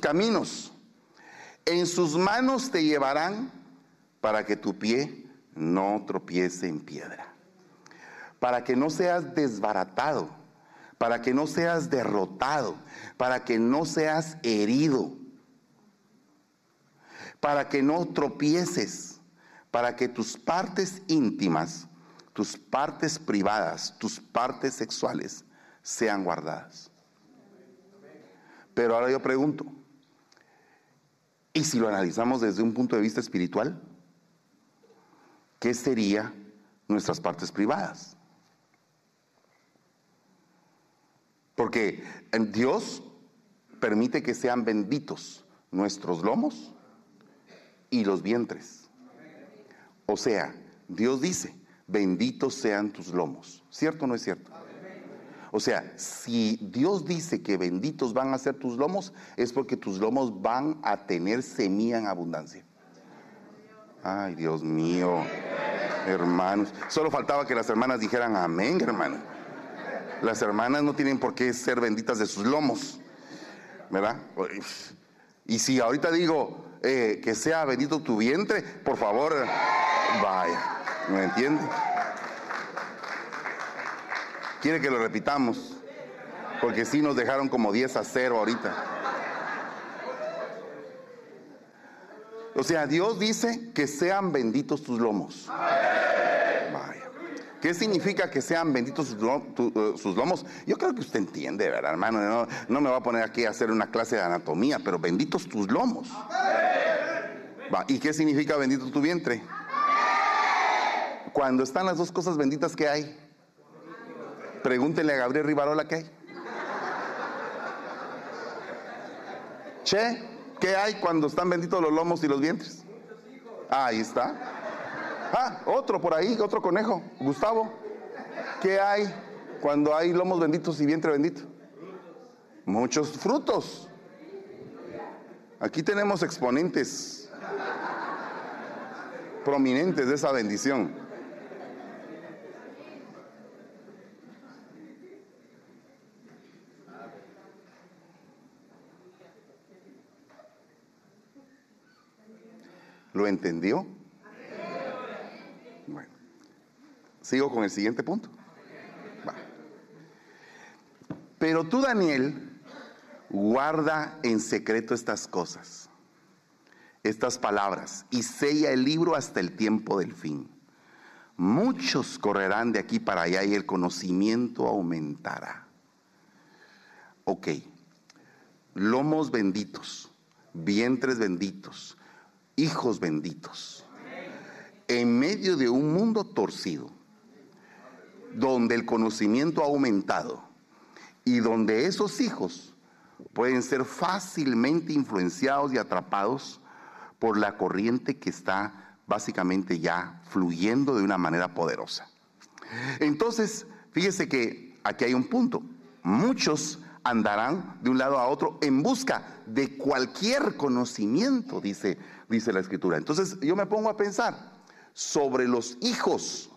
caminos. En sus manos te llevarán para que tu pie no tropiece en piedra. Para que no seas desbaratado, para que no seas derrotado, para que no seas herido, para que no tropieces, para que tus partes íntimas, tus partes privadas, tus partes sexuales sean guardadas. Pero ahora yo pregunto, ¿y si lo analizamos desde un punto de vista espiritual? ¿Qué sería nuestras partes privadas? Porque Dios permite que sean benditos nuestros lomos y los vientres. O sea, Dios dice, benditos sean tus lomos. ¿Cierto o no es cierto? O sea, si Dios dice que benditos van a ser tus lomos, es porque tus lomos van a tener semilla en abundancia. Ay, Dios mío, hermanos. Solo faltaba que las hermanas dijeran amén, hermano. Las hermanas no tienen por qué ser benditas de sus lomos, ¿verdad? Y si ahorita digo eh, que sea bendito tu vientre, por favor, vaya, ¿me entiende? ¿Quiere que lo repitamos? Porque si nos dejaron como 10 a 0 ahorita. O sea, Dios dice que sean benditos tus lomos. ¿Qué significa que sean benditos eh, sus, lomos? Yo creo que usted entiende, ¿verdad, hermano? No, me va a poner aquí a hacer una clase de anatomía, pero benditos tus lomos. ¿Y qué significa bendito tu vientre? Cuando están las dos cosas benditas que hay, Pregúntenle a Gabriel Rivarola qué hay. Che, ¿qué hay cuando están benditos los lomos y los vientres? ahí está. Ah, otro por ahí, otro conejo. Gustavo, ¿qué hay cuando hay lomos benditos y vientre bendito? Muchos frutos. Aquí tenemos exponentes prominentes de esa bendición. ¿Lo entendió? Bueno, sigo con el siguiente punto. Pero tú, Daniel, guarda en secreto estas cosas, estas palabras, y sella el libro hasta el tiempo del fin. Muchos correrán de aquí para allá y el conocimiento aumentará. Ok, lomos benditos, vientres benditos, hijos benditos, en medio de un mundo torcido, donde el conocimiento ha aumentado y donde esos hijos pueden ser fácilmente influenciados y atrapados por la corriente que está básicamente ya fluyendo de una manera poderosa. Entonces, fíjese que aquí hay un punto. Muchos andarán de un lado a otro en busca de cualquier conocimiento, dice, dice la escritura. Entonces yo me pongo a pensar sobre los hijos.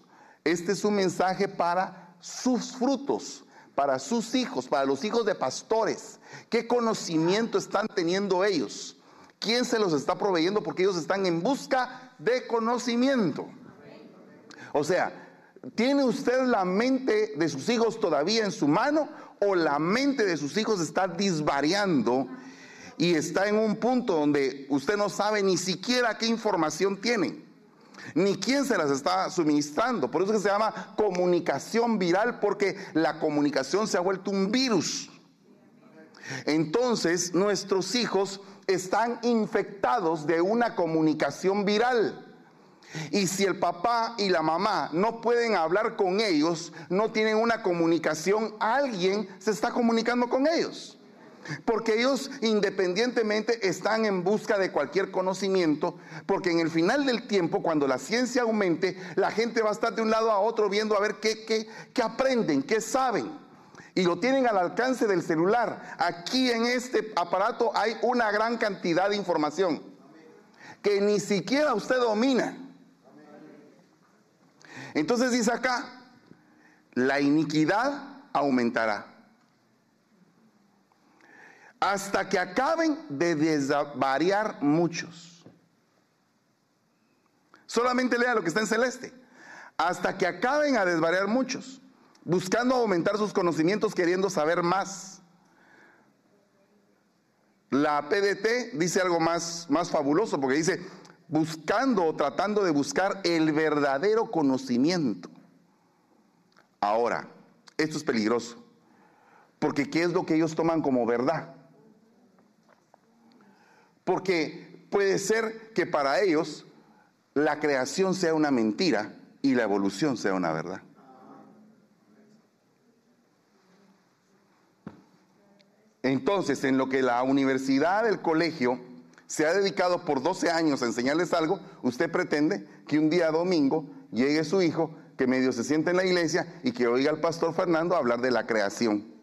Este es un mensaje para sus frutos, para sus hijos, para los hijos de pastores. ¿Qué conocimiento están teniendo ellos? ¿Quién se los está proveyendo? Porque ellos están en busca de conocimiento. O sea, ¿tiene usted la mente de sus hijos todavía en su mano o la mente de sus hijos está disvariando y está en un punto donde usted no sabe ni siquiera qué información tiene, ni quién se las está suministrando. Por eso se llama comunicación viral, porque la comunicación se ha vuelto un virus. Entonces nuestros hijos están infectados de una comunicación viral. Y si el papá y la mamá no pueden hablar con ellos, no tienen una comunicación, alguien se está comunicando con ellos. Porque ellos independientemente están en busca de cualquier conocimiento, porque en el final del tiempo, cuando la ciencia aumente, la gente va a estar de un lado a otro viendo a ver qué, qué, qué aprenden, qué saben. Y lo tienen al alcance del celular. Aquí en este aparato hay una gran cantidad de información que ni siquiera usted domina. Entonces dice acá, la iniquidad aumentará. Hasta que acaben de desvariar muchos. Solamente lea lo que está en celeste. Hasta que acaben a desvariar muchos, buscando aumentar sus conocimientos, queriendo saber más. La PDT dice algo más, más fabuloso, porque dice, buscando o tratando de buscar el verdadero conocimiento. Ahora, esto es peligroso, porque ¿qué es lo que ellos toman como verdad? Porque puede ser que para ellos la creación sea una mentira y la evolución sea una verdad. Entonces, en lo que la universidad, el colegio, se ha dedicado por 12 años a enseñarles algo, usted pretende que un día domingo llegue su hijo, que medio se siente en la iglesia y que oiga al pastor Fernando hablar de la creación.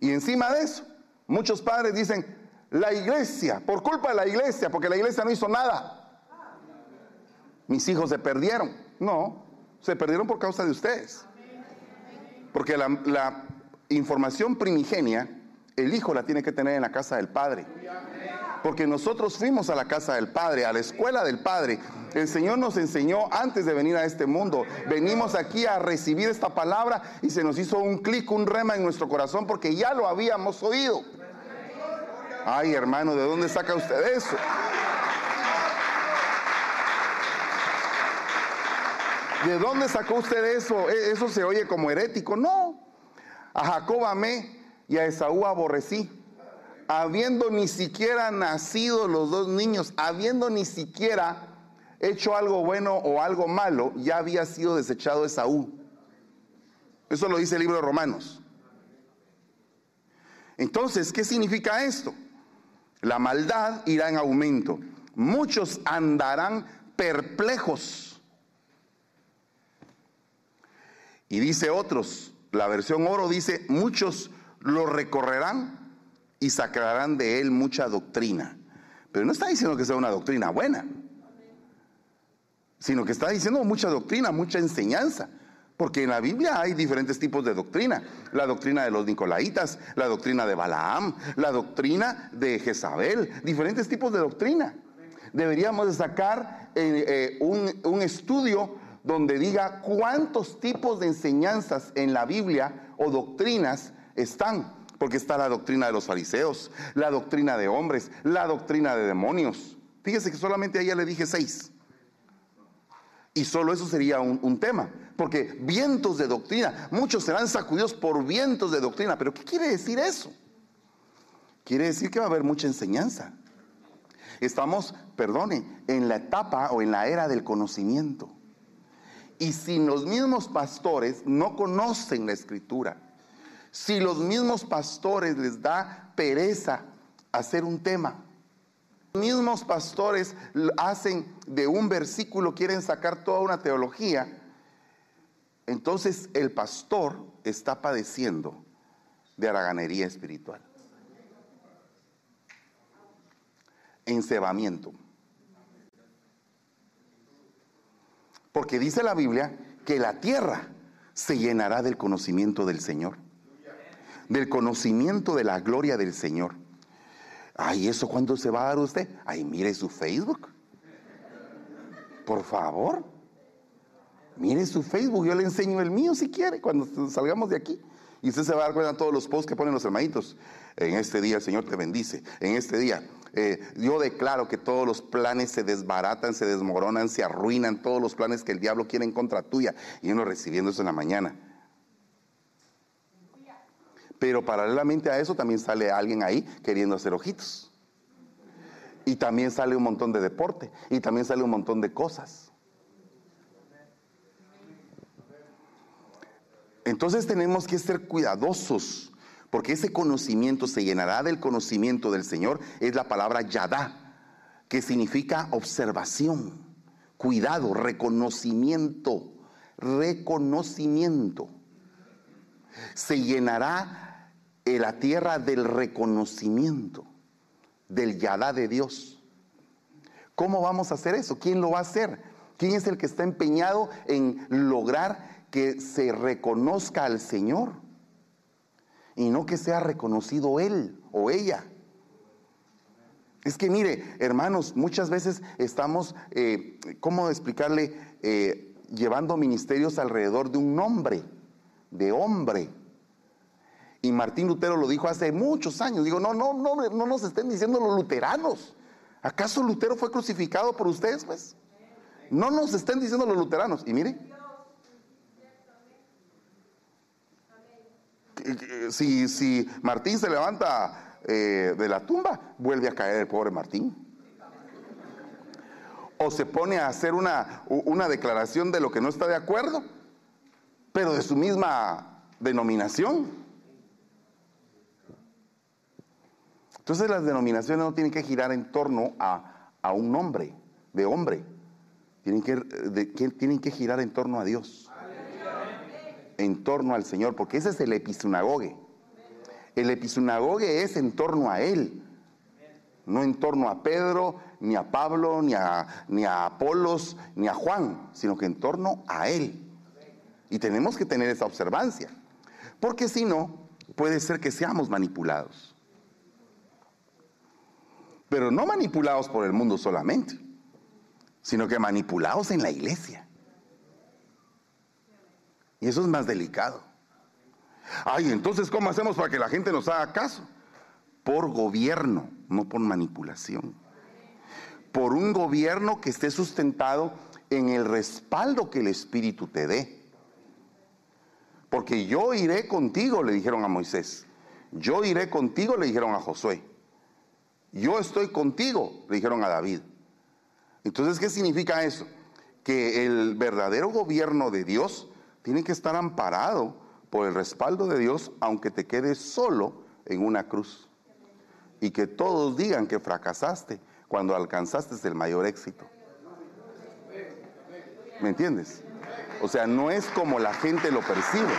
Y encima de eso, muchos padres dicen, la iglesia, por culpa de la iglesia, porque la iglesia no hizo nada. Mis hijos se perdieron. No, se perdieron por causa de ustedes. Porque la, información primigenia, el hijo la tiene que tener en la casa del Padre. Porque nosotros fuimos a la casa del Padre, a la escuela del Padre. El Señor nos enseñó antes de venir a este mundo. Venimos aquí a recibir esta palabra y se nos hizo un clic, un rema en nuestro corazón porque ya lo habíamos oído. Ay, hermano, ¿de dónde saca usted eso? ¿De dónde sacó usted eso? ¿E-, ¿Eso se oye como herético? No. A Jacob amé y a Esaú aborrecí. Habiendo ni siquiera nacido los dos niños, habiendo ni siquiera hecho algo bueno o algo malo, ya había sido desechado Esaú. Eso lo dice el libro de Romanos. Entonces, ¿qué significa esto? La maldad irá en aumento. Muchos andarán perplejos. Y dice otros, la versión oro dice, muchos lo recorrerán y sacarán de él mucha doctrina. Pero no está diciendo que sea una doctrina buena, sino que está diciendo mucha doctrina, mucha enseñanza. Porque en la Biblia hay diferentes tipos de doctrina. La doctrina de los Nicolaitas, la doctrina de Balaam, la doctrina de Jezabel, diferentes tipos de doctrina. Deberíamos de sacar eh, eh, un, un estudio donde diga cuántos tipos de enseñanzas en la Biblia o doctrinas están. Porque está la doctrina de los fariseos, la doctrina de hombres, la doctrina de demonios. Fíjese que solamente a ella le dije seis. Y solo eso sería un, tema. Porque vientos de doctrina, muchos serán sacudidos por vientos de doctrina. Pero ¿qué quiere decir eso? Quiere decir que va a haber mucha enseñanza. Estamos, perdone, en la etapa o en la era del conocimiento. Y si los mismos pastores no conocen la escritura, si los mismos pastores les da pereza hacer un tema, mismos pastores hacen de un versículo, quieren sacar toda una teología, entonces el pastor está padeciendo de haraganería espiritual. Encebamiento. Porque dice la Biblia que la tierra se llenará del conocimiento del Señor, del conocimiento de la gloria del Señor. Ay, ¿eso cuándo se va a dar usted? Ay, mire su Facebook. Por favor. Mire su Facebook, yo le enseño el mío si quiere, cuando salgamos de aquí. Y usted se va a dar cuenta de todos los posts que ponen los hermanitos. En este día el Señor te bendice. En este día eh, yo declaro que todos los planes se desbaratan, se desmoronan, se arruinan, todos los planes que el diablo quiere en contra tuya. Y uno recibiendo eso en la mañana. Pero paralelamente a eso también sale alguien ahí queriendo hacer ojitos. Y también sale un montón de deporte. Y también sale un montón de cosas. Entonces tenemos que ser cuidadosos. Porque ese conocimiento se llenará del conocimiento del Señor. Es la palabra yadá, que significa observación, cuidado, reconocimiento. Reconocimiento. Se llenará la tierra del reconocimiento, del yadá de Dios. ¿Cómo vamos a hacer eso? ¿Quién lo va a hacer? ¿Quién es el que está empeñado en lograr que se reconozca al Señor? y no que sea reconocido él o ella. Es que mire, hermanos, muchas veces estamos, eh, ¿cómo explicarle? Eh, llevando ministerios alrededor de un nombre, de hombre. Y Martín Lutero lo dijo hace muchos años. Digo, no, no, no, no nos estén diciendo los luteranos. ¿Acaso Lutero fue crucificado por ustedes, pues? No nos estén diciendo los luteranos. Y mire, si, si Martín se levanta eh, de la tumba, vuelve a caer el pobre Martín. O se pone a hacer una, una declaración de lo que no está de acuerdo, pero de su misma denominación. Entonces las denominaciones no tienen que girar en torno a, a un nombre, de hombre. Tienen que, tienen que girar en torno a Dios en torno al Señor, porque ese es el episunagoge. El episunagoge es en torno a Él, no en torno a Pedro, ni a Pablo, ni a, ni a Apolos, ni a Juan, sino que en torno a Él. Y tenemos que tener esa observancia, porque si no, puede ser que seamos manipulados. Pero no manipulados por el mundo solamente, sino que manipulados en la iglesia. Y eso es más delicado. Ay, entonces, ¿cómo hacemos para que la gente nos haga caso? Por gobierno, no por manipulación. Por un gobierno que esté sustentado en el respaldo que el Espíritu te dé. Porque yo iré contigo, le dijeron a Moisés. Yo iré contigo, le dijeron a Josué. Yo estoy contigo, le dijeron a David. Entonces, ¿qué significa eso? Que el verdadero gobierno de Dios tiene que estar amparado por el respaldo de Dios, aunque te quedes solo en una cruz. Y que todos digan que fracasaste cuando alcanzaste el mayor éxito. ¿Me entiendes? O sea, no es como la gente lo percibe.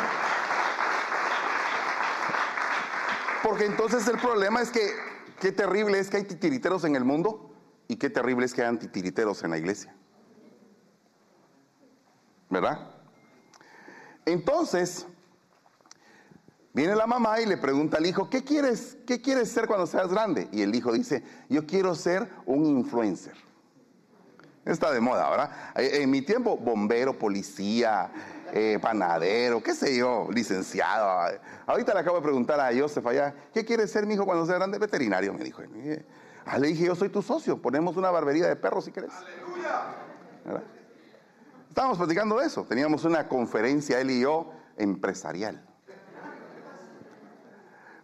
Porque entonces el problema es que, qué terrible es que hay titiriteros en el mundo y qué terrible es que hay titiriteros en la iglesia. ¿Verdad? Entonces, viene la mamá y le pregunta al hijo, ¿qué quieres, qué quieres ser cuando seas grande? Y el hijo dice, yo quiero ser un influencer. Está de moda, ¿verdad? Eh, en mi tiempo, bombero, policía, eh, panadero, qué sé yo, licenciado. Ahorita le acabo de preguntar a Joseph allá, ¿qué quieres ser, mi hijo, cuando seas grande? Veterinario, me dijo. Ah, le dije, yo soy tu socio, ponemos una barbería de perros si querés. ¡Aleluya! Estábamos platicando de eso. Teníamos una conferencia, él y yo, empresarial.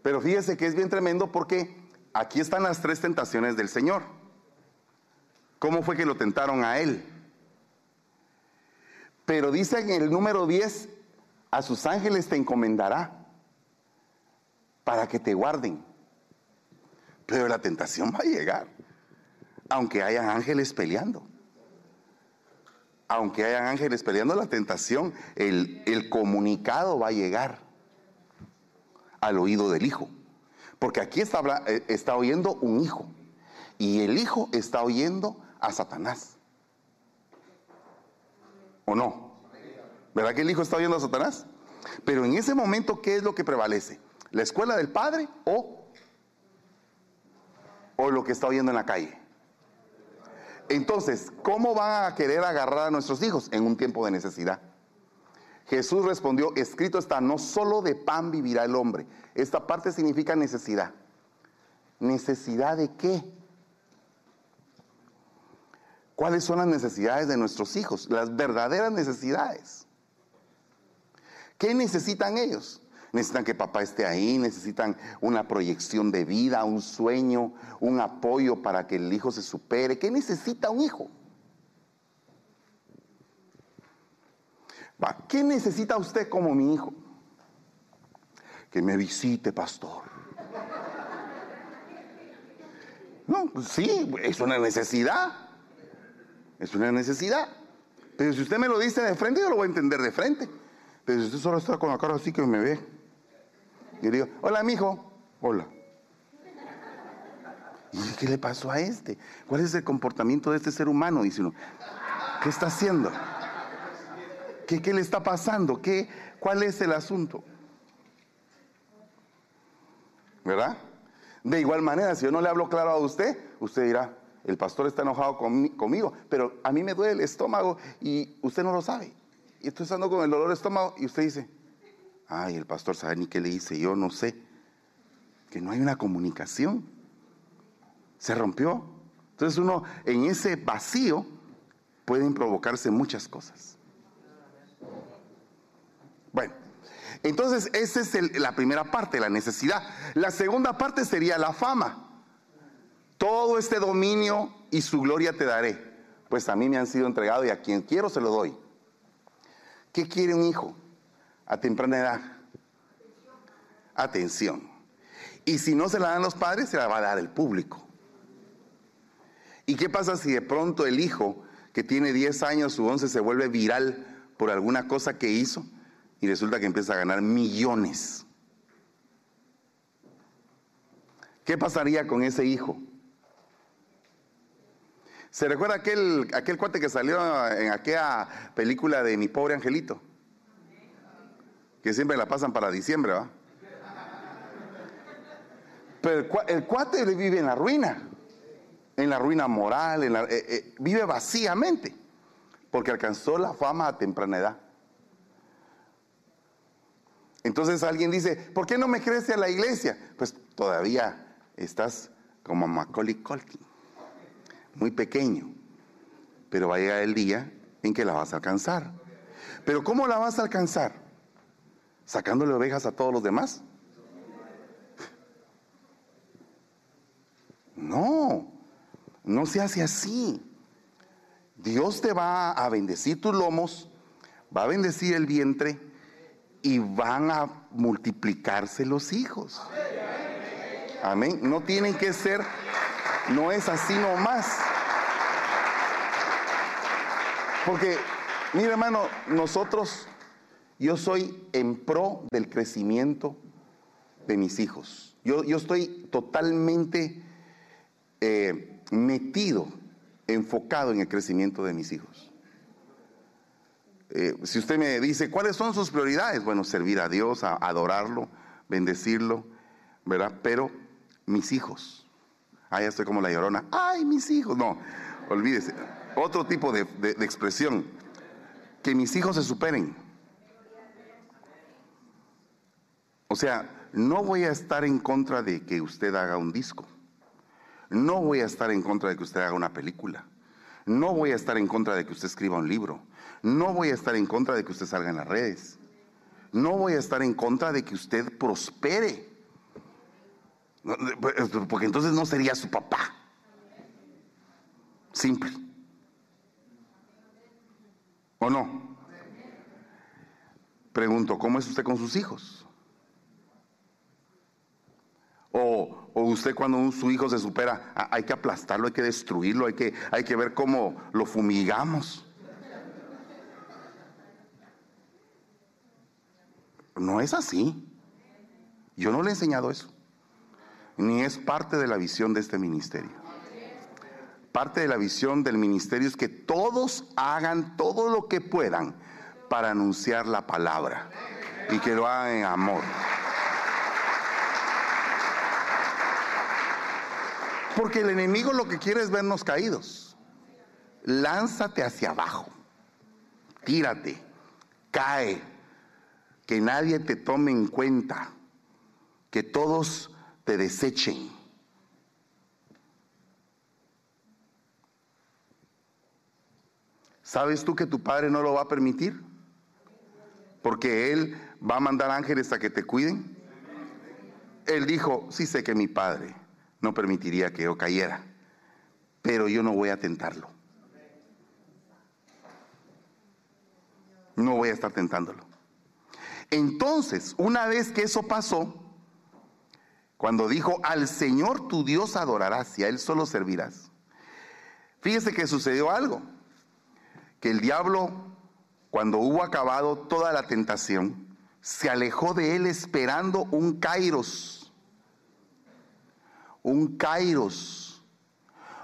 Pero fíjese que es bien tremendo porque aquí están las tres tentaciones del Señor. ¿Cómo fue que lo tentaron a él? Pero dice en el número 10, a sus ángeles te encomendará para que te guarden. Pero la tentación va a llegar, aunque haya ángeles peleando aunque hayan ángeles peleando la tentación, el, comunicado va a llegar al oído del hijo. Porque aquí está, eh, está oyendo un hijo y el hijo está oyendo a Satanás. ¿O no? ¿Verdad que el hijo está oyendo a Satanás? Pero en ese momento, ¿qué es lo que prevalece? ¿La escuela del padre o, o lo que está oyendo en la calle? Entonces, ¿cómo van a querer agarrar a nuestros hijos en un tiempo de necesidad? Jesús respondió, escrito está, no solo de pan vivirá el hombre. Esta parte significa necesidad. ¿Necesidad de qué? ¿Cuáles son las necesidades de nuestros hijos? Las verdaderas necesidades. ¿Qué necesitan ellos? necesitan que papá esté ahí, necesitan una proyección de vida, un sueño, un apoyo para que el hijo se supere. ¿Qué necesita un hijo? ¿Qué necesita usted como mi hijo? Que me visite, pastor. No, sí, es una necesidad. Es una necesidad. Pero si usted me lo dice de frente, yo lo voy a entender de frente. Pero si usted solo está con la cara así que me ve. Y digo, hola, mijo. Hola. ¿Y qué le pasó a este? ¿Cuál es el comportamiento de este ser humano? Dice uno. ¿Qué está haciendo? ¿Qué, qué le está pasando? ¿Qué, ¿Cuál es el asunto? ¿Verdad? De igual manera, si yo no le hablo claro a usted, usted dirá, el pastor está enojado conmigo, pero a mí me duele el estómago y usted no lo sabe. Y estoy estando con el dolor de estómago y usted dice, ay, el pastor sabe ni qué le hice, yo no sé. Que no hay una comunicación. Se rompió. Entonces uno en ese vacío pueden provocarse muchas cosas. Bueno, entonces esa es la primera parte, la necesidad. La segunda parte sería la fama. Todo este dominio y su gloria te daré, pues a mí me han sido entregados y a quien quiero se lo doy. ¿Qué quiere un hijo a temprana edad? Atención. Y si no se la dan los padres, se la va a dar el público. ¿Y qué pasa si de pronto el hijo que tiene 10 años o 11 se vuelve viral por alguna cosa que hizo y resulta que empieza a ganar millones? ¿Qué pasaría con ese hijo? ¿Se recuerda aquel, aquel cuate que salió en aquella película de Mi pobre angelito? Que siempre la pasan para diciembre, ¿va? Pero el, cuate vive en la ruina, en la ruina moral, eh, eh, vive vacíamente, porque alcanzó la fama a temprana edad. Entonces alguien dice, ¿por qué no me crece a la iglesia? Pues todavía estás como Macaulay Culkin muy pequeño, pero va a llegar el día en que la vas a alcanzar. Pero ¿cómo la vas a alcanzar? ¿Sacándole ovejas a todos los demás? No, no se hace así. Dios te va a bendecir tus lomos, va a bendecir el vientre y van a multiplicarse los hijos. Amén. No tienen que ser no es así nomás. Porque, mire hermano, nosotros, yo soy en pro del crecimiento de mis hijos. Yo, yo estoy totalmente eh, metido, enfocado en el crecimiento de mis hijos. Eh, si usted me dice, ¿cuáles son sus prioridades? Bueno, servir a Dios, adorarlo, bendecirlo, ¿verdad? Pero mis hijos, Ah, ya estoy como la llorona. Ay, mis hijos. No, olvídese. Otro tipo de, expresión. Que mis hijos se superen. O sea, no voy a estar en contra de que usted haga un disco. No voy a estar en contra de que usted haga una película. No voy a estar en contra de que usted escriba un libro. No voy a estar en contra de que usted salga en las redes. No voy a estar en contra de que usted prospere. Pues, porque entonces no sería su papá. Simple. ¿O no? Pregunto, ¿cómo es usted con sus hijos? O, usted cuando su hijo se supera, hay que aplastarlo, hay que destruirlo, hay que, hay que ver cómo lo fumigamos. No es así. Yo no le he enseñado eso ni es parte de la visión de este ministerio. Parte de la visión del ministerio es que todos hagan todo lo que puedan para anunciar la palabra y que lo hagan en amor. Porque el enemigo lo que quiere es vernos caídos. Lánzate hacia abajo, tírate, cae, que nadie te tome en cuenta, que todos te desechen. ¿Sabes tú que tu padre no lo va a permitir? Porque él va a mandar ángeles a que te cuiden. Él dijo, sí sé que mi padre no permitiría que yo cayera, pero yo no voy a tentarlo. No voy a estar tentándolo. Entonces, una vez que eso pasó, cuando dijo, al Señor tu Dios adorarás y a Él solo servirás. Fíjese que sucedió algo, que el diablo, cuando hubo acabado toda la tentación, se alejó de él esperando un kairos. Un kairos.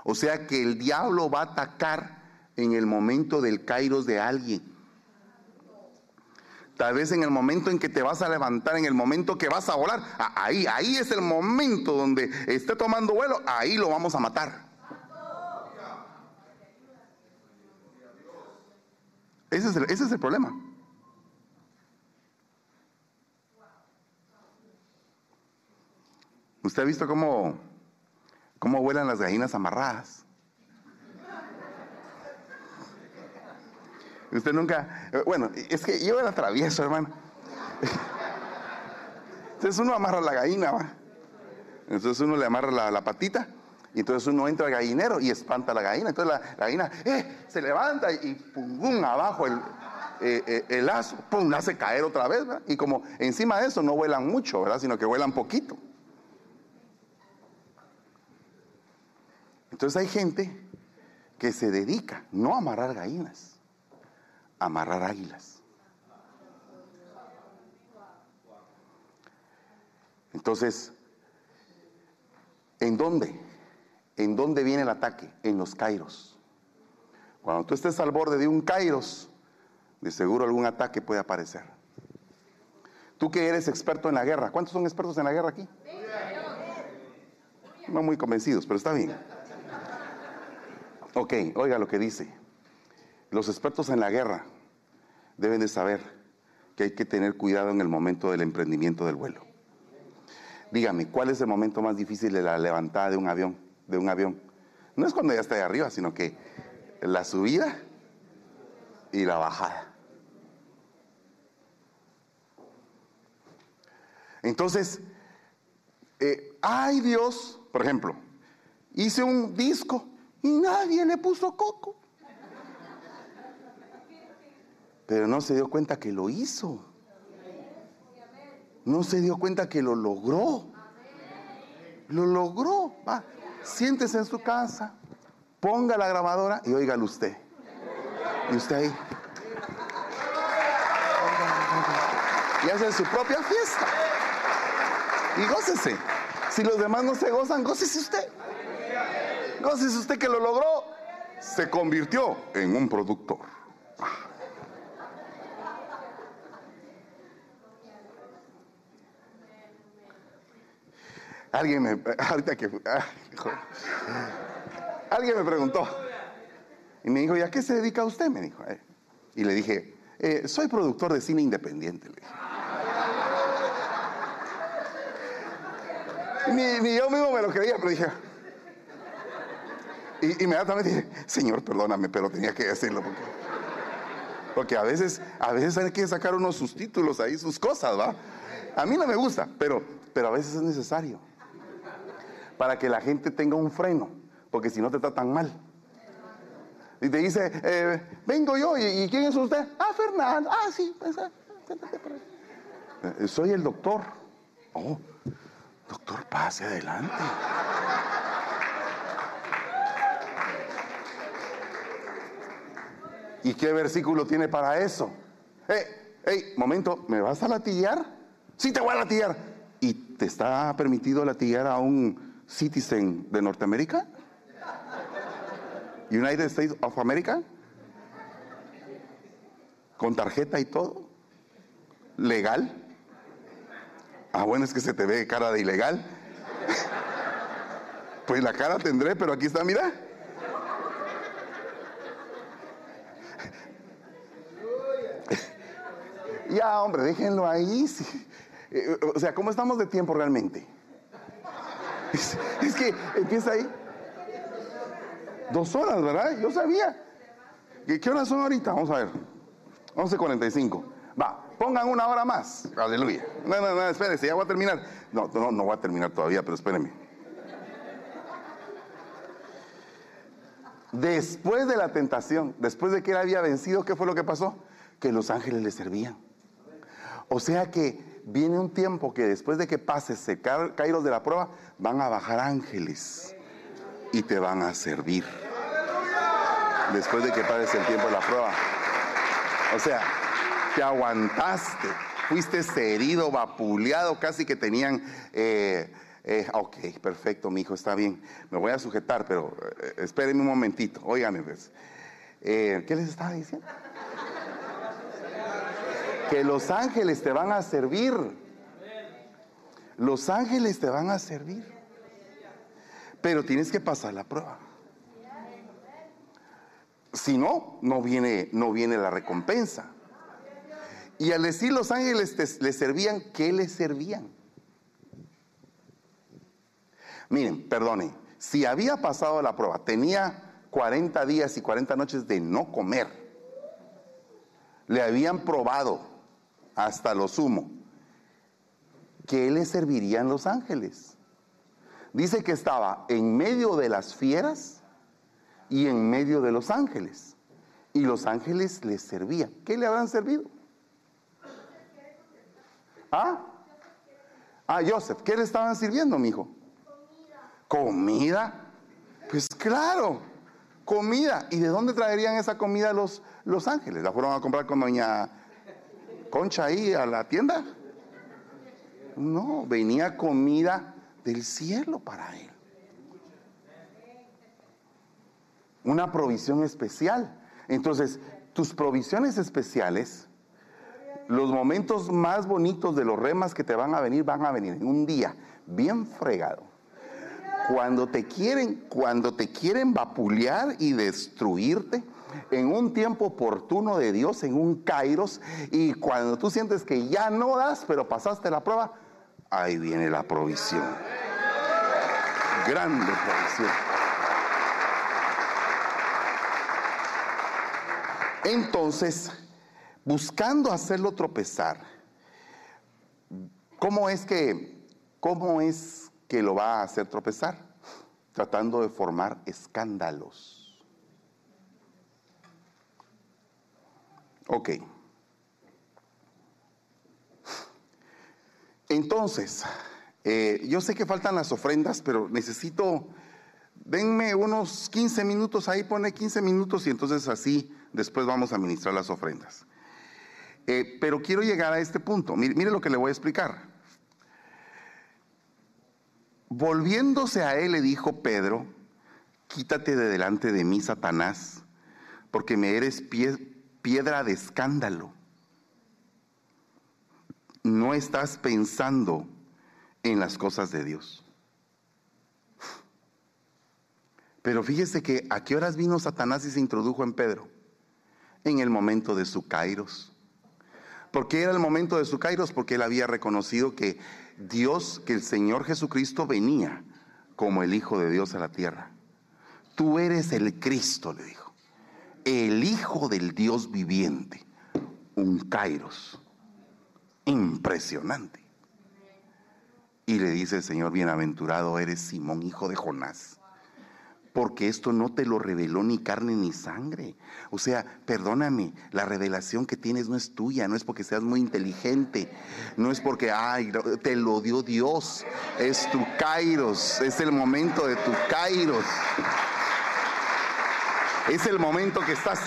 O sea que el diablo va a atacar en el momento del kairos de alguien. Tal vez en el momento en que te vas a levantar, en el momento que vas a volar, ahí, ahí es el momento donde esté tomando vuelo, ahí lo vamos a matar. Ese es el, ese es el problema. ¿Usted ha visto cómo, cómo vuelan las gallinas amarradas? Usted nunca, eh, bueno, es que yo era travieso, hermano. Entonces uno amarra la gallina, ¿va? Entonces uno le amarra la, patita y entonces uno entra al gallinero y espanta a la gallina. Entonces la, gallina eh, se levanta y pum, abajo el, eh, el lazo, pum, la hace caer otra vez, ¿verdad? Y como encima de eso no vuelan mucho, ¿verdad? Sino que vuelan poquito. Entonces hay gente que se dedica no a amarrar gallinas, amarrar águilas. Entonces, ¿en dónde? ¿En dónde viene el ataque? En los kairos. Cuando tú estés al borde de un kairos, de seguro algún ataque puede aparecer. Tú que eres experto en la guerra, ¿cuántos son expertos en la guerra aquí? No muy convencidos, pero está bien. Ok, oiga lo que dice. Los expertos en la guerra deben de saber que hay que tener cuidado en el momento del emprendimiento del vuelo. Dígame, ¿cuál es el momento más difícil de la levantada de un avión? De un avión. No es cuando ya está ahí arriba, sino que la subida y la bajada. Entonces, eh, ay Dios, por ejemplo, hice un disco y nadie le puso coco. Pero no se dio cuenta que lo hizo. No se dio cuenta que lo logró. Lo logró. Va, siéntese en su casa, ponga la grabadora y óigalo usted. Y usted ahí. Y hace su propia fiesta. Y gócese. Si los demás no se gozan, gócese usted. Entonces usted que lo logró, se convirtió en un productor. Alguien me, ahorita que, alguien me preguntó y me dijo, ¿y a qué se dedica usted? Me dijo. Eh. Y le dije, eh, soy productor de cine independiente. Ni, ni yo mismo me lo creía, pero dije, y inmediatamente dije, Señor, perdóname, pero tenía que decirlo porque, porque a veces, a veces hay que sacar unos sus títulos ahí, sus cosas, ¿va? A mí no me gusta, pero, pero a veces es necesario para que la gente tenga un freno, porque si no te tratan mal. Y te dice, eh, vengo yo, ¿y, quién es usted? Ah, Fernando, ah, sí, pues, ah, eh, soy el doctor. Oh, doctor, pase adelante. ¿Y qué versículo tiene para eso? Hey, hey, momento, ¿me vas a latillar? Sí, te voy a latillar. ¿Y te está permitido latillar a un citizen de Norteamérica? United States of America? ¿Con tarjeta y todo? ¿Legal? Ah, bueno, es que se te ve cara de ilegal. Pues la cara tendré, pero aquí está, mira. Ya, hombre, déjenlo ahí. Eh, o sea, ¿cómo estamos de tiempo realmente? Es, que empieza ahí. Dos horas, ¿verdad? Yo sabía. ¿Qué, ¿Qué horas son ahorita? Vamos a ver. 11.45. Va, pongan una hora más. Aleluya. No, no, no, espérense, ya voy a terminar. No, no, no voy a terminar todavía, pero espérenme. Después de la tentación, después de que él había vencido, ¿qué fue lo que pasó? Que los ángeles le servían. O sea que viene un tiempo que después de que pases el kairos de la prueba, van a bajar ángeles y te van a servir. Después de que pases el tiempo de la prueba. O sea, te aguantaste, fuiste herido, vapuleado, casi que tenían... Eh, eh, ok, perfecto, mi hijo, está bien. Me voy a sujetar, pero eh, espérenme un momentito. Óigame, pues. ¿Qué les estaba diciendo? Que los ángeles te van a servir. Los ángeles te van a servir. Pero tienes que pasar la prueba. Si no, no viene, no viene la recompensa. Y al decir los ángeles le servían, ¿qué le servían? Miren, perdone, si había pasado la prueba, tenía 40 días y 40 noches de no comer, le habían probado hasta lo sumo, ¿qué le servirían los ángeles? Dice que estaba en medio de las fieras y en medio de los ángeles. Y los ángeles le servían. ¿Qué le habrán servido? ¿Ah? Ah, Joseph, ¿qué le estaban sirviendo, mi hijo? ¿Comida? Pues claro, comida. ¿Y de dónde traerían esa comida los, los ángeles? ¿La fueron a comprar con doña Concha ahí a la tienda? No, venía comida del cielo para él. Una provisión especial. Entonces, tus provisiones especiales, los momentos más bonitos de los remas que te van a venir, van a venir en un día bien fregado. Cuando te quieren, cuando te quieren vapulear y destruirte, en un tiempo oportuno de Dios, en un kairos, y cuando tú sientes que ya no das, pero pasaste la prueba, ahí viene la provisión. Grande provisión. Entonces, buscando hacerlo tropezar, ¿cómo es que, cómo es que lo va a hacer tropezar? Tratando de formar escándalos. Ok. Entonces, eh, yo sé que faltan las ofrendas, pero necesito, denme unos 15 minutos, ahí pone 15 minutos y entonces así después vamos a ministrar las ofrendas. Eh, pero quiero llegar a este punto. Mire, mire lo que le voy a explicar. Volviéndose a él le dijo Pedro, quítate de delante de mí, Satanás, porque me eres piedra de escándalo no estás pensando en las cosas de Dios. Pero fíjese que a qué horas vino Satanás y se introdujo en Pedro? En el momento de su kairos. ¿Por qué era el momento de su kairos? Porque él había reconocido que Dios, que el Señor Jesucristo venía como el Hijo de Dios a la tierra. Tú eres el Cristo, le dijo. El Hijo del Dios viviente. Un kairos impresionante. Y le dice el Señor, bienaventurado eres Simón, hijo de Jonás, porque esto no te lo reveló ni carne ni sangre. O sea, perdóname, la revelación que tienes no es tuya, no es porque seas muy inteligente, no es porque, ay, te lo dio Dios, es tu kairos, es el momento de tu kairos. Es el momento que estás,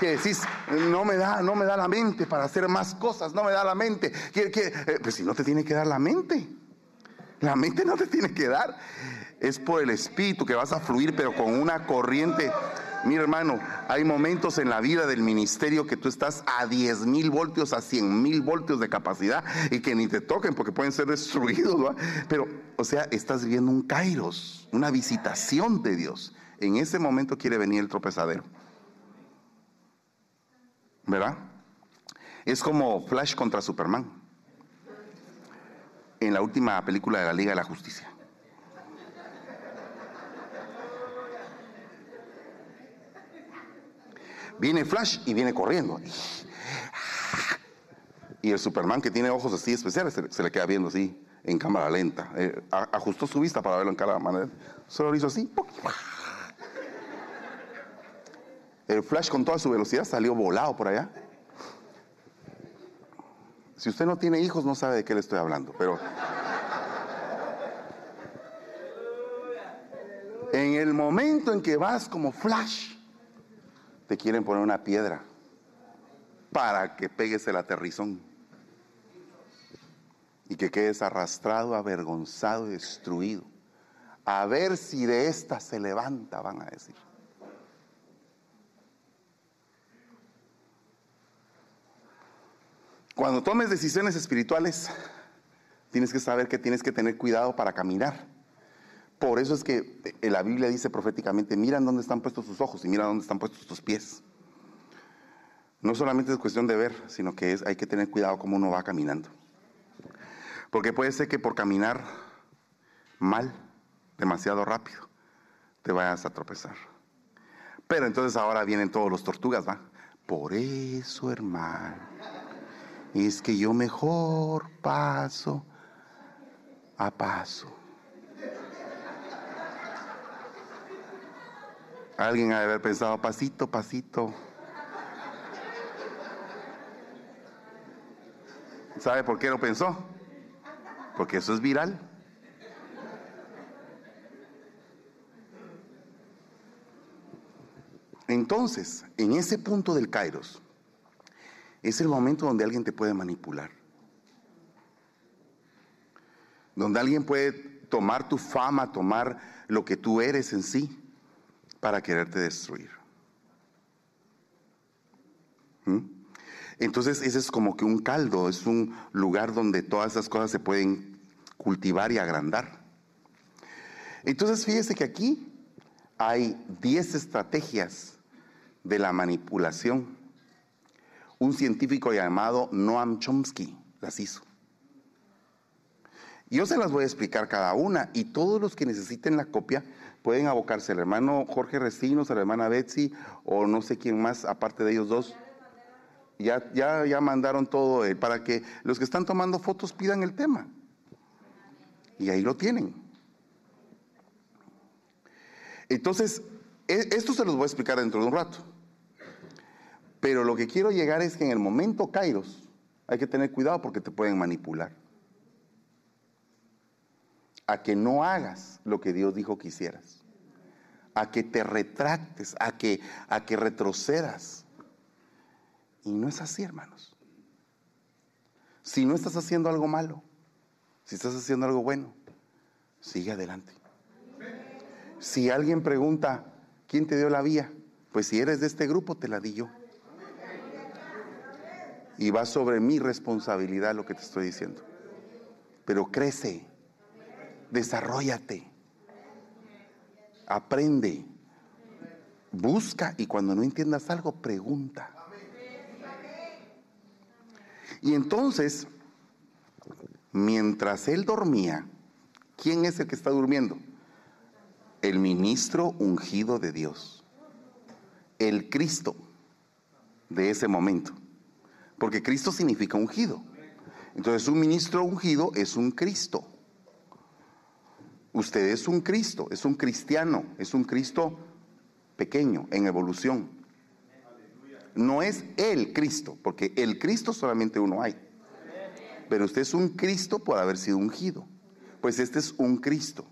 que decís, no me da, no me da la mente para hacer más cosas, no me da la mente. Que, eh, pues si no te tiene que dar la mente, la mente no te tiene que dar. Es por el espíritu que vas a fluir, pero con una corriente. Mira, hermano, hay momentos en la vida del ministerio que tú estás a 10 mil voltios, a 100 mil voltios de capacidad y que ni te toquen porque pueden ser destruidos. Pero, o sea, estás viendo un kairos, una visitación de Dios en ese momento quiere venir el tropezadero. ¿Verdad? Es como Flash contra Superman. En la última película de la Liga de la Justicia. Viene Flash y viene corriendo. Y el Superman que tiene ojos así especiales se, le queda viendo así en cámara lenta. Eh, ajustó su vista para verlo en cada manera. Solo lo hizo así. Flash con toda su velocidad salió volado por allá. Si usted no tiene hijos, no sabe de qué le estoy hablando, pero. En el momento en que vas como flash, te quieren poner una piedra para que pegues el aterrizón y que quedes arrastrado, avergonzado y destruido. A ver si de esta se levanta, van a decir. Cuando tomes decisiones espirituales, tienes que saber que tienes que tener cuidado para caminar. Por eso es que eh, la Biblia dice proféticamente, mira dónde están puestos tus ojos y mira dónde están puestos tus pies. No solamente es cuestión de ver, sino que es, hay que tener cuidado cómo uno va caminando. Porque puede ser que por caminar mal, demasiado rápido, te vayas a tropezar. Pero entonces ahora vienen todos los tortugas, ¿va? Por eso, hermano, es que yo mejor paso a paso. Alguien ha de haber pensado pasito, pasito. ¿Sabe por qué lo pensó? Porque eso es viral. Entonces, en ese punto del Kairos, es el momento donde alguien te puede manipular. Donde alguien puede tomar tu fama, tomar lo que tú eres en sí, para quererte destruir. ¿Mm? Entonces, ese es como que un caldo, es un lugar donde todas esas cosas se pueden cultivar y agrandar. Entonces, fíjese que aquí hay 10 estrategias de la manipulación. Un científico llamado Noam Chomsky las hizo. Yo se las voy a explicar cada una y todos los que necesiten la copia pueden abocarse al hermano Jorge Recinos, a la hermana Betsy o no sé quién más aparte de ellos dos. Ya, ya, ya mandaron todo eh, para que los que están tomando fotos pidan el tema. Y ahí lo tienen. Entonces, e, esto se los voy a explicar dentro de un rato. Pero lo que quiero llegar es que en el momento Kairos hay que tener cuidado porque te pueden manipular. A que no hagas lo que Dios dijo que hicieras. A que te retractes, a que, a que retrocedas. Y no es así, hermanos. Si no estás haciendo algo malo, si estás haciendo algo bueno, sigue adelante. Si alguien pregunta, ¿quién te dio la vía? Pues si eres de este grupo, te la di yo. Y va sobre mi responsabilidad lo que te estoy diciendo. Pero crece, desarrollate, aprende, busca y cuando no entiendas algo, pregunta. Y entonces, mientras él dormía, ¿quién es el que está durmiendo? El ministro ungido de Dios, el Cristo de ese momento. Porque Cristo significa ungido. Entonces un ministro ungido es un Cristo. Usted es un Cristo, es un cristiano, es un Cristo pequeño, en evolución. No es el Cristo, porque el Cristo solamente uno hay. Pero usted es un Cristo por haber sido ungido. Pues este es un Cristo.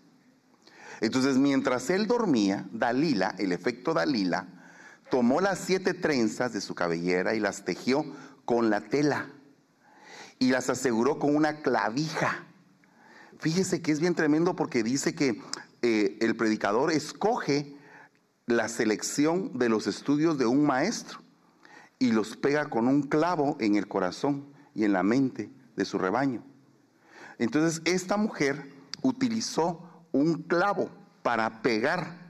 Entonces, mientras él dormía, Dalila, el efecto Dalila, tomó las siete trenzas de su cabellera y las tejió con la tela y las aseguró con una clavija. Fíjese que es bien tremendo porque dice que eh, el predicador escoge la selección de los estudios de un maestro y los pega con un clavo en el corazón y en la mente de su rebaño. Entonces esta mujer utilizó un clavo para pegar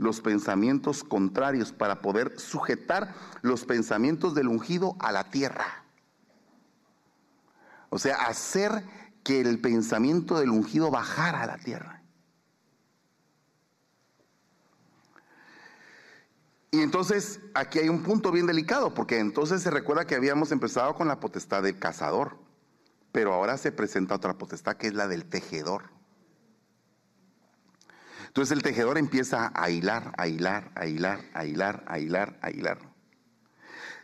los pensamientos contrarios, para poder sujetar los pensamientos del ungido a la tierra. O sea, hacer que el pensamiento del ungido bajara a la tierra. Y entonces aquí hay un punto bien delicado, porque entonces se recuerda que habíamos empezado con la potestad del cazador, pero ahora se presenta otra potestad que es la del tejedor. Entonces el tejedor empieza a hilar, a hilar, a hilar, a hilar, a hilar, hilar.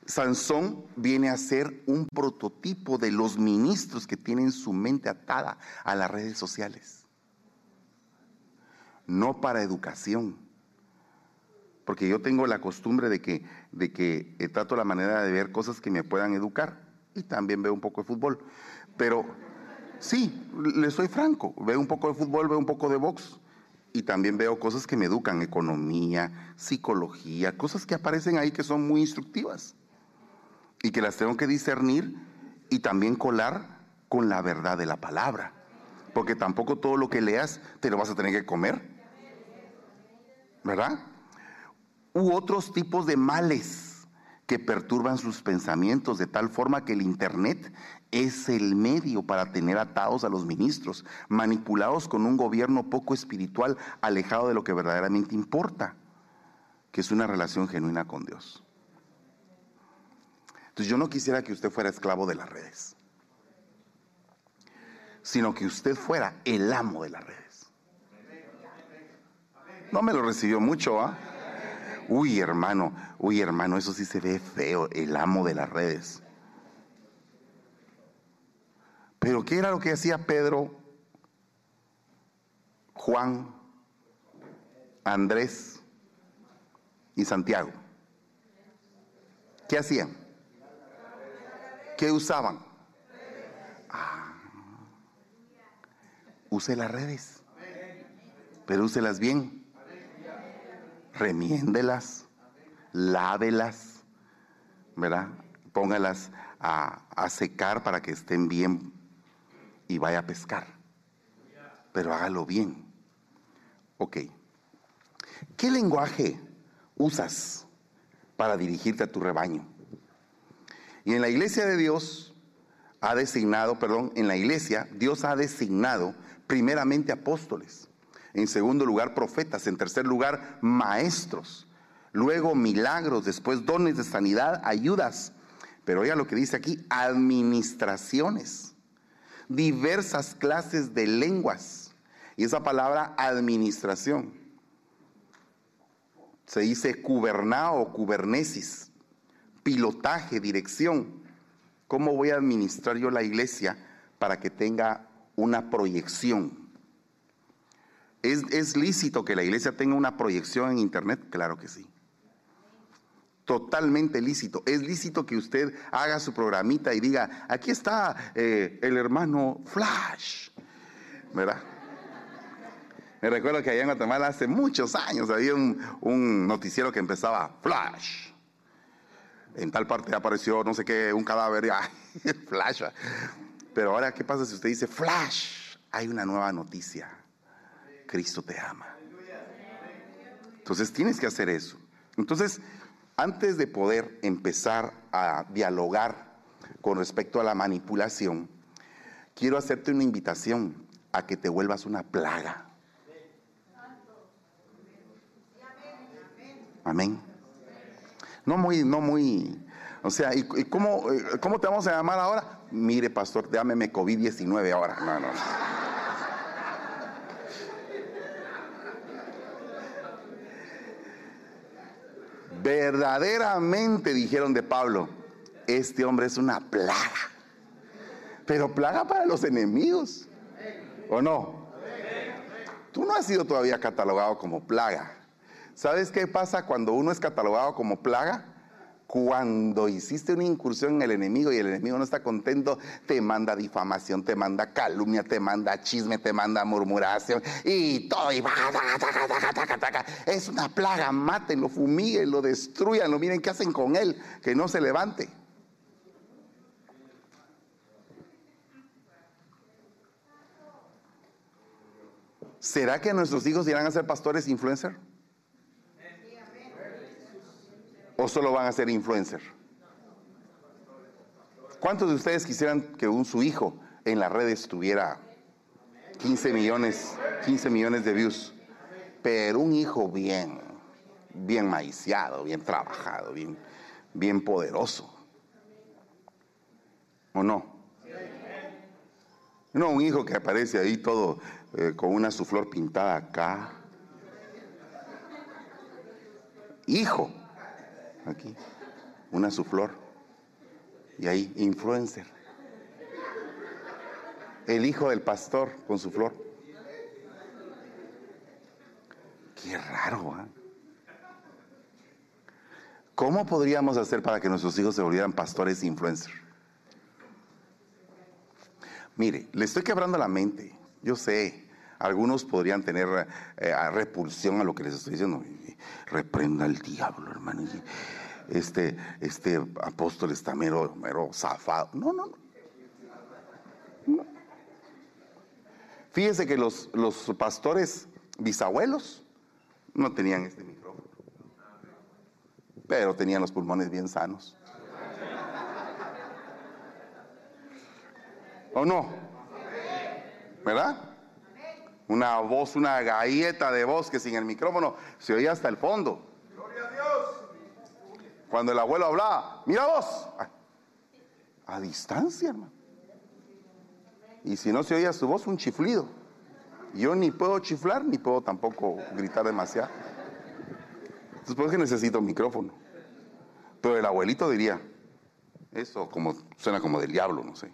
Sansón viene a ser un prototipo de los ministros que tienen su mente atada a las redes sociales. No para educación. Porque yo tengo la costumbre de que, de que eh, trato la manera de ver cosas que me puedan educar. Y también veo un poco de fútbol. Pero sí, le soy franco. Veo un poco de fútbol, veo un poco de box y también veo cosas que me educan, economía, psicología, cosas que aparecen ahí que son muy instructivas y que las tengo que discernir y también colar con la verdad de la palabra. Porque tampoco todo lo que leas te lo vas a tener que comer. ¿Verdad? U otros tipos de males que perturban sus pensamientos de tal forma que el Internet es el medio para tener atados a los ministros, manipulados con un gobierno poco espiritual, alejado de lo que verdaderamente importa, que es una relación genuina con Dios. Entonces yo no quisiera que usted fuera esclavo de las redes, sino que usted fuera el amo de las redes. No me lo recibió mucho, ¿ah? Uy, hermano, uy, hermano, eso sí se ve feo, el amo de las redes. Pero ¿qué era lo que hacía Pedro, Juan, Andrés y Santiago? ¿Qué hacían? ¿Qué usaban? Ah, use las redes, pero úselas bien. Remiéndelas, lávelas, ¿verdad? Póngalas a, a secar para que estén bien y vaya a pescar. Pero hágalo bien. Ok. ¿Qué lenguaje usas para dirigirte a tu rebaño? Y en la iglesia de Dios ha designado, perdón, en la iglesia Dios ha designado primeramente apóstoles, en segundo lugar profetas, en tercer lugar maestros, luego milagros, después dones de sanidad, ayudas, pero oiga lo que dice aquí, administraciones diversas clases de lenguas. Y esa palabra administración se dice cubernao cubernesis, pilotaje, dirección. ¿Cómo voy a administrar yo la iglesia para que tenga una proyección? ¿Es, ¿Es, lícito que la iglesia tenga una proyección en internet? Claro que sí totalmente lícito. Es lícito que usted haga su programita y diga, aquí está eh, el hermano Flash, ¿verdad? Me recuerdo que allá en Guatemala hace muchos años había un, noticiero que empezaba Flash. En tal parte apareció no sé qué, un cadáver, y, Flash. Pero ahora, ¿qué pasa si usted dice Flash? Hay una nueva noticia. Cristo te ama. Entonces tienes que hacer eso. Entonces, antes de poder empezar a dialogar con respecto a la manipulación, quiero hacerte una invitación a que te vuelvas una plaga. Amén. No muy, no muy, o sea, ¿y, cómo, eh, cómo, te vamos a llamar ahora? Mire, pastor, llámeme COVID-19 ahora. No, no. Verdaderamente dijeron de Pablo, este hombre es una plaga. Pero plaga para los enemigos. ¿O no? Tú no has sido todavía catalogado como plaga. ¿Sabes qué pasa cuando uno es catalogado como plaga? Cuando hiciste una incursión en el enemigo y el enemigo no está contento, te manda difamación, te manda calumnia, te manda chisme, te manda murmuración y todo. Y es una plaga, mátenlo, fumíguenlo, destruyanlo. Miren qué hacen con él, que no se levante. ¿Será que nuestros hijos irán a ser pastores influencers? ¿O solo van a ser influencer? ¿Cuántos de ustedes quisieran que un, su hijo en las redes tuviera 15 millones, 15 millones de views? Pero un hijo bien, bien maiciado, bien trabajado, bien, bien poderoso. ¿O no? No, un hijo que aparece ahí todo eh, con una su flor pintada acá. Hijo aquí, una su flor, y ahí influencer. El hijo del pastor con su flor. Qué raro, ¿eh? ¿Cómo podríamos hacer para que nuestros hijos se volvieran pastores influencers? Mire, le estoy quebrando la mente. Yo sé, algunos podrían tener eh, repulsión a lo que les estoy diciendo. Reprenda al diablo, hermano. Este, este apóstol está mero, mero zafado. No, no, no. no. Fíjese que los, los pastores bisabuelos no tenían este micrófono, pero tenían los pulmones bien sanos. ¿O no? ¿Verdad? Una voz, una galleta de voz que sin el micrófono se oía hasta el fondo. Cuando el abuelo hablaba, mira vos, a distancia, hermano. Y si no se oía su voz, un chiflido. Yo ni puedo chiflar, ni puedo tampoco gritar demasiado. Entonces, por eso necesito un micrófono. Pero el abuelito diría, eso como, suena como del diablo, no sé.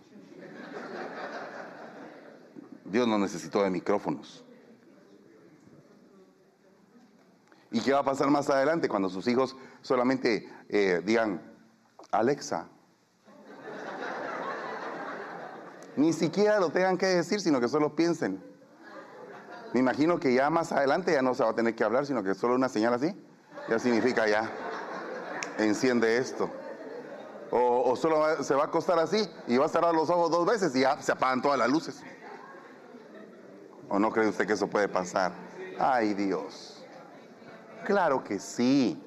Dios no necesitó de micrófonos. ¿Y qué va a pasar más adelante cuando sus hijos solamente eh, digan, Alexa? Ni siquiera lo tengan que decir, sino que solo piensen. Me imagino que ya más adelante ya no se va a tener que hablar, sino que solo una señal así, ya significa ya, enciende esto. O, solo se va a acostar así y va a cerrar los ojos dos veces y ya se apagan todas las luces. ¿O no cree usted que eso puede pasar? Ay Dios. Claro que sí.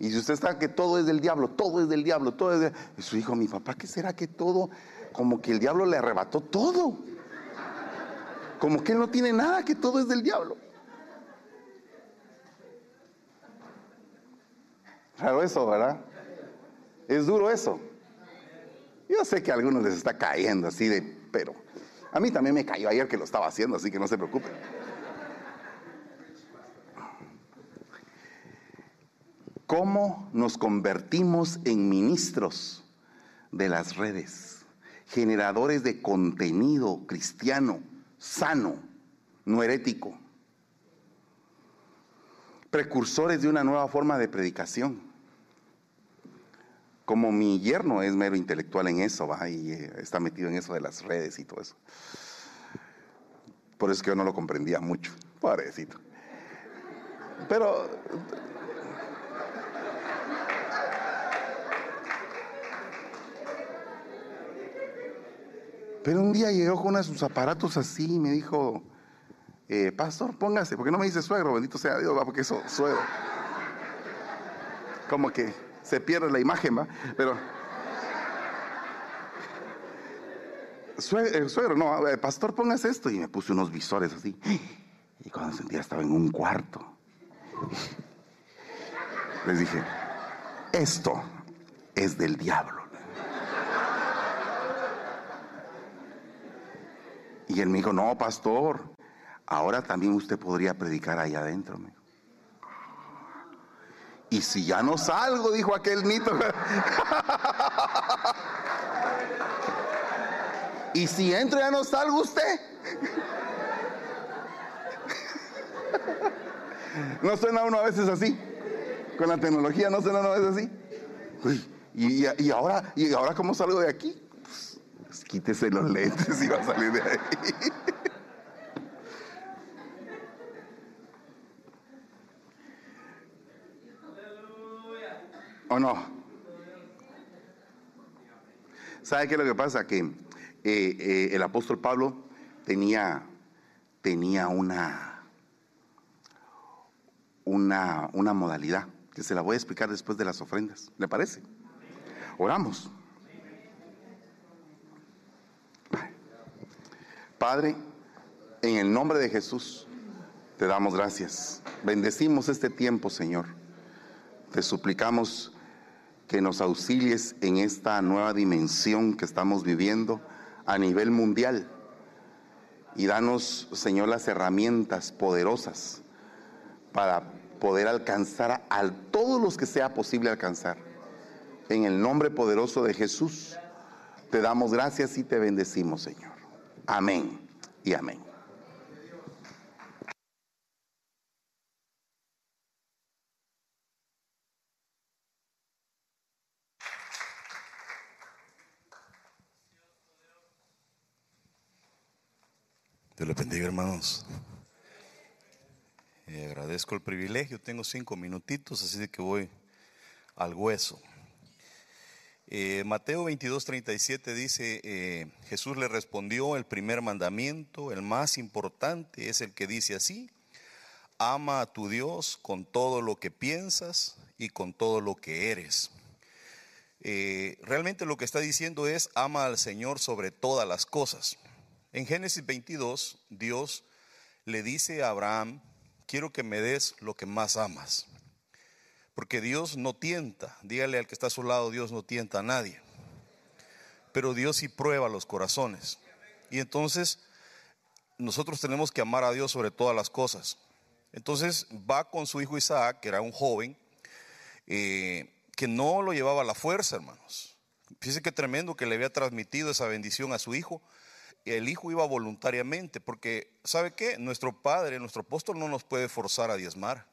Y si usted está que todo es del diablo, todo es del diablo, todo es de... Y su hijo, mi papá, ¿qué será que todo? Como que el diablo le arrebató todo. Como que él no tiene nada, que todo es del diablo. Claro eso, ¿verdad? Es duro eso. Yo sé que a algunos les está cayendo así de, pero a mí también me cayó ayer que lo estaba haciendo, así que no se preocupen. ¿Cómo nos convertimos en ministros de las redes, generadores de contenido cristiano? sano, no herético. Precursores de una nueva forma de predicación. Como mi yerno es mero intelectual en eso, va, y eh, está metido en eso de las redes y todo eso. Por eso es que yo no lo comprendía mucho, pobrecito. Pero Pero un día llegó con uno de sus aparatos así y me dijo, eh, pastor, póngase, porque no me dice suegro, bendito sea Dios, va, porque eso, suegro. Como que se pierde la imagen, va, pero... Eh, suegro no, eh, pastor, póngase esto. Y me puse unos visores así. Y cuando sentía estaba en un cuarto. Les dije, esto es del diablo. Y él me dijo, no, pastor, ahora también usted podría predicar ahí adentro. Y si ya no salgo, dijo aquel nito. y si entro ya no salgo usted. ¿No suena uno a veces así? Con la tecnología no suena uno a veces así. y, y, ahora, ¿y ahora cómo salgo de aquí? Pues quítese los lentes y va a salir de ahí. ¿O no? ¿Sabe qué es lo que pasa? Que eh, eh, el apóstol Pablo tenía, tenía una, una, una modalidad que se la voy a explicar después de las ofrendas. ¿Le parece? Oramos. Padre, en el nombre de Jesús, te damos gracias. Bendecimos este tiempo, Señor. Te suplicamos que nos auxilies en esta nueva dimensión que estamos viviendo a nivel mundial. Y danos, Señor, las herramientas poderosas para poder alcanzar a todos los que sea posible alcanzar. En el nombre poderoso de Jesús, te damos gracias y te bendecimos, Señor. Amén y amén. Hermanos. Agradezco el privilegio. Tengo cinco minutitos, así que voy al hueso. Eh, Mateo 22, 37 dice, eh, Jesús le respondió, el primer mandamiento, el más importante, es el que dice así, ama a tu Dios con todo lo que piensas y con todo lo que eres. Eh, realmente lo que está diciendo es, ama al Señor sobre todas las cosas. En Génesis 22, Dios le dice a Abraham, quiero que me des lo que más amas. Porque Dios no tienta, dígale al que está a su lado, Dios no tienta a nadie. Pero Dios sí prueba los corazones. Y entonces nosotros tenemos que amar a Dios sobre todas las cosas. Entonces va con su hijo Isaac, que era un joven, eh, que no lo llevaba a la fuerza, hermanos. Fíjese qué tremendo que le había transmitido esa bendición a su hijo. El hijo iba voluntariamente, porque ¿sabe qué? Nuestro padre, nuestro apóstol no nos puede forzar a diezmar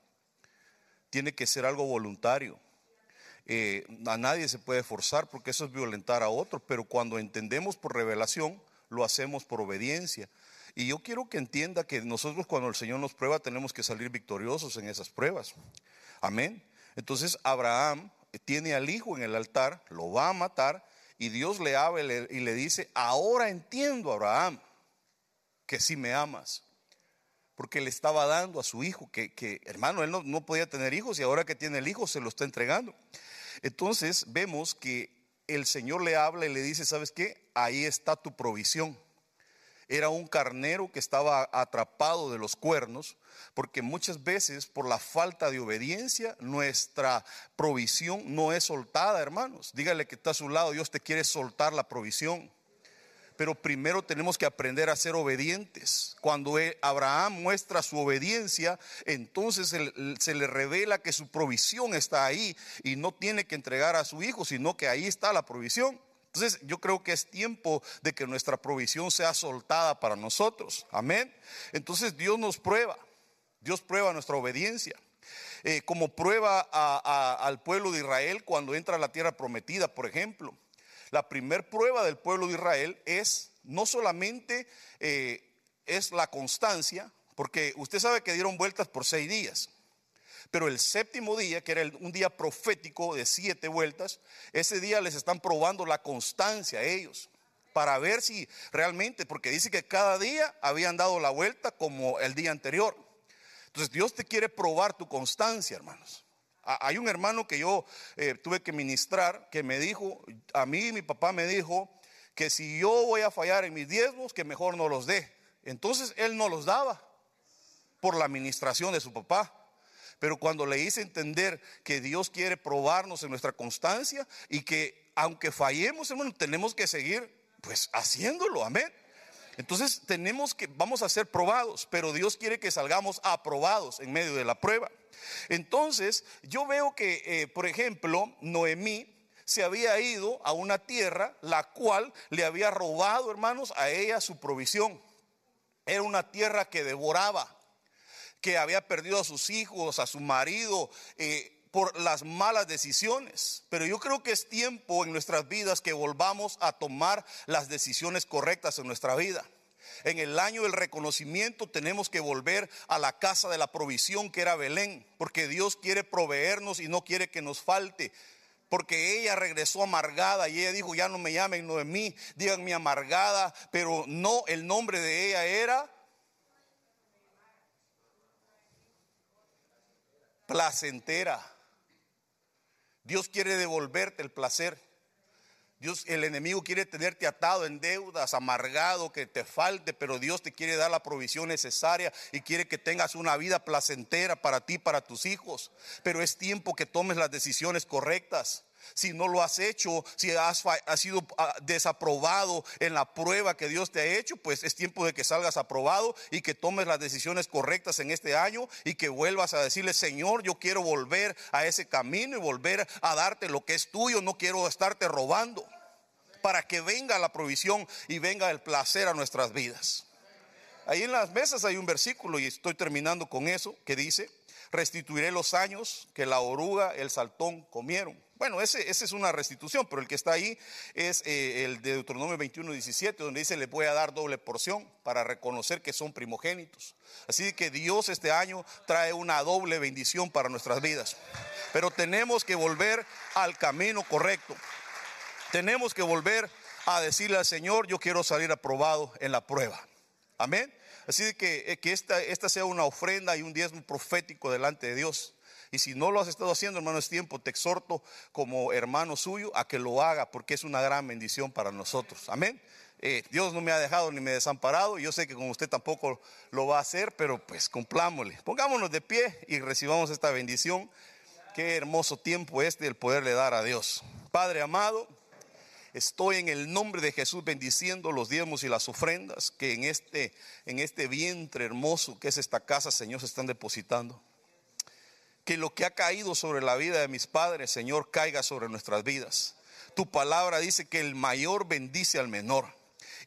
tiene que ser algo voluntario. Eh, a nadie se puede forzar porque eso es violentar a otro, pero cuando entendemos por revelación, lo hacemos por obediencia. Y yo quiero que entienda que nosotros cuando el Señor nos prueba tenemos que salir victoriosos en esas pruebas. Amén. Entonces Abraham tiene al hijo en el altar, lo va a matar y Dios le habla y le dice, ahora entiendo Abraham que si me amas porque le estaba dando a su hijo, que, hermano, él no, podía tener hijos y ahora que tiene el hijo se lo está entregando. Entonces vemos que el Señor le habla y le dice, ¿sabes qué? Ahí está tu provisión. Era un carnero que estaba atrapado de los cuernos, porque muchas veces por la falta de obediencia nuestra provisión no es soltada, hermanos. Dígale que está a su lado, Dios te quiere soltar la provisión pero primero tenemos que aprender a ser obedientes. Cuando Abraham muestra su obediencia, entonces se le revela que su provisión está ahí y no tiene que entregar a su hijo, sino que ahí está la provisión. Entonces yo creo que es tiempo de que nuestra provisión sea soltada para nosotros. Amén. Entonces Dios nos prueba. Dios prueba nuestra obediencia. Eh, como prueba al pueblo de Israel cuando entra a la tierra prometida, por ejemplo. La primer prueba del pueblo de Israel es no solamente eh, es la constancia, porque usted sabe que dieron vueltas por seis días, pero el séptimo día, que era un día profético de siete vueltas, ese día les están probando la constancia a ellos para ver si realmente, porque dice que cada día habían dado la vuelta como el día anterior. Entonces Dios te quiere probar tu constancia, hermanos. Hay un hermano que yo eh, tuve que ministrar que me dijo, a mí mi papá me dijo que si yo voy a fallar en mis diezmos, que mejor no los dé. Entonces él no los daba por la administración de su papá. Pero cuando le hice entender que Dios quiere probarnos en nuestra constancia y que aunque fallemos, hermano, tenemos que seguir pues haciéndolo, amén. Entonces tenemos que, vamos a ser probados, pero Dios quiere que salgamos aprobados en medio de la prueba. Entonces, yo veo que, eh, por ejemplo, Noemí se había ido a una tierra la cual le había robado, hermanos, a ella su provisión. Era una tierra que devoraba, que había perdido a sus hijos, a su marido. Eh, por las malas decisiones. Pero yo creo que es tiempo en nuestras vidas que volvamos a tomar las decisiones correctas en nuestra vida. En el año del reconocimiento tenemos que volver a la casa de la provisión que era Belén, porque Dios quiere proveernos y no quiere que nos falte. Porque ella regresó amargada y ella dijo, ya no me llamen Noemí, díganme amargada, pero no, el nombre de ella era placentera. Dios quiere devolverte el placer. Dios, el enemigo quiere tenerte atado en deudas, amargado, que te falte, pero Dios te quiere dar la provisión necesaria y quiere que tengas una vida placentera para ti, para tus hijos. Pero es tiempo que tomes las decisiones correctas si no lo has hecho, si has, sido ah, desaprobado en la prueba que Dios te ha hecho, pues es tiempo de que salgas aprobado y que tomes las decisiones correctas en este año y que vuelvas a decirle, Señor, yo quiero volver a ese camino y volver a darte lo que es tuyo, no quiero estarte robando, para que venga la provisión y venga el placer a nuestras vidas. Ahí en las mesas hay un versículo y estoy terminando con eso que dice, restituiré los años que la oruga, el saltón comieron. Bueno, ese, ese es una restitución, pero el que está ahí es eh, el de Deuteronomio 21, 17, donde dice, le voy a dar doble porción para reconocer que son primogénitos. Así que Dios este año trae una doble bendición para nuestras vidas. Pero tenemos que volver al camino correcto. Tenemos que volver a decirle al Señor, yo quiero salir aprobado en la prueba. Amén. Así que, eh, que esta, esta sea una ofrenda y un diezmo profético delante de Dios. Y si no lo has estado haciendo, hermano, es tiempo, te exhorto como hermano suyo a que lo haga, porque es una gran bendición para nosotros. Amén. Eh, Dios no me ha dejado ni me ha desamparado. Yo sé que con usted tampoco lo va a hacer, pero pues cumplámosle. Pongámonos de pie y recibamos esta bendición. Qué hermoso tiempo este el poderle dar a Dios. Padre amado, estoy en el nombre de Jesús bendiciendo los diezmos y las ofrendas que en este, en este vientre hermoso que es esta casa, Señor, se están depositando que lo que ha caído sobre la vida de mis padres, Señor, caiga sobre nuestras vidas. Tu palabra dice que el mayor bendice al menor.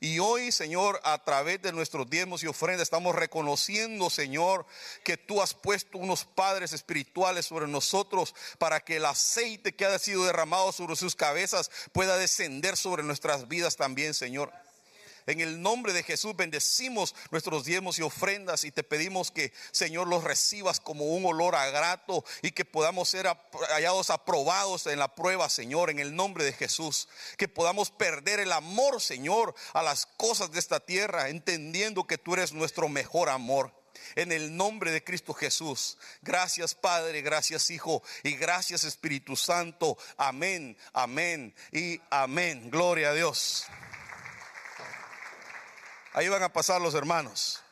Y hoy, Señor, a través de nuestros diezmos y ofrendas, estamos reconociendo, Señor, que tú has puesto unos padres espirituales sobre nosotros para que el aceite que ha sido derramado sobre sus cabezas pueda descender sobre nuestras vidas también, Señor. En el nombre de Jesús bendecimos nuestros diezmos y ofrendas y te pedimos que, Señor, los recibas como un olor a y que podamos ser hallados aprobados en la prueba, Señor, en el nombre de Jesús. Que podamos perder el amor, Señor, a las cosas de esta tierra, entendiendo que tú eres nuestro mejor amor en el nombre de Cristo Jesús. Gracias Padre, gracias Hijo y gracias Espíritu Santo. Amén, amén y amén. Gloria a Dios. Ahí van a pasar los hermanos.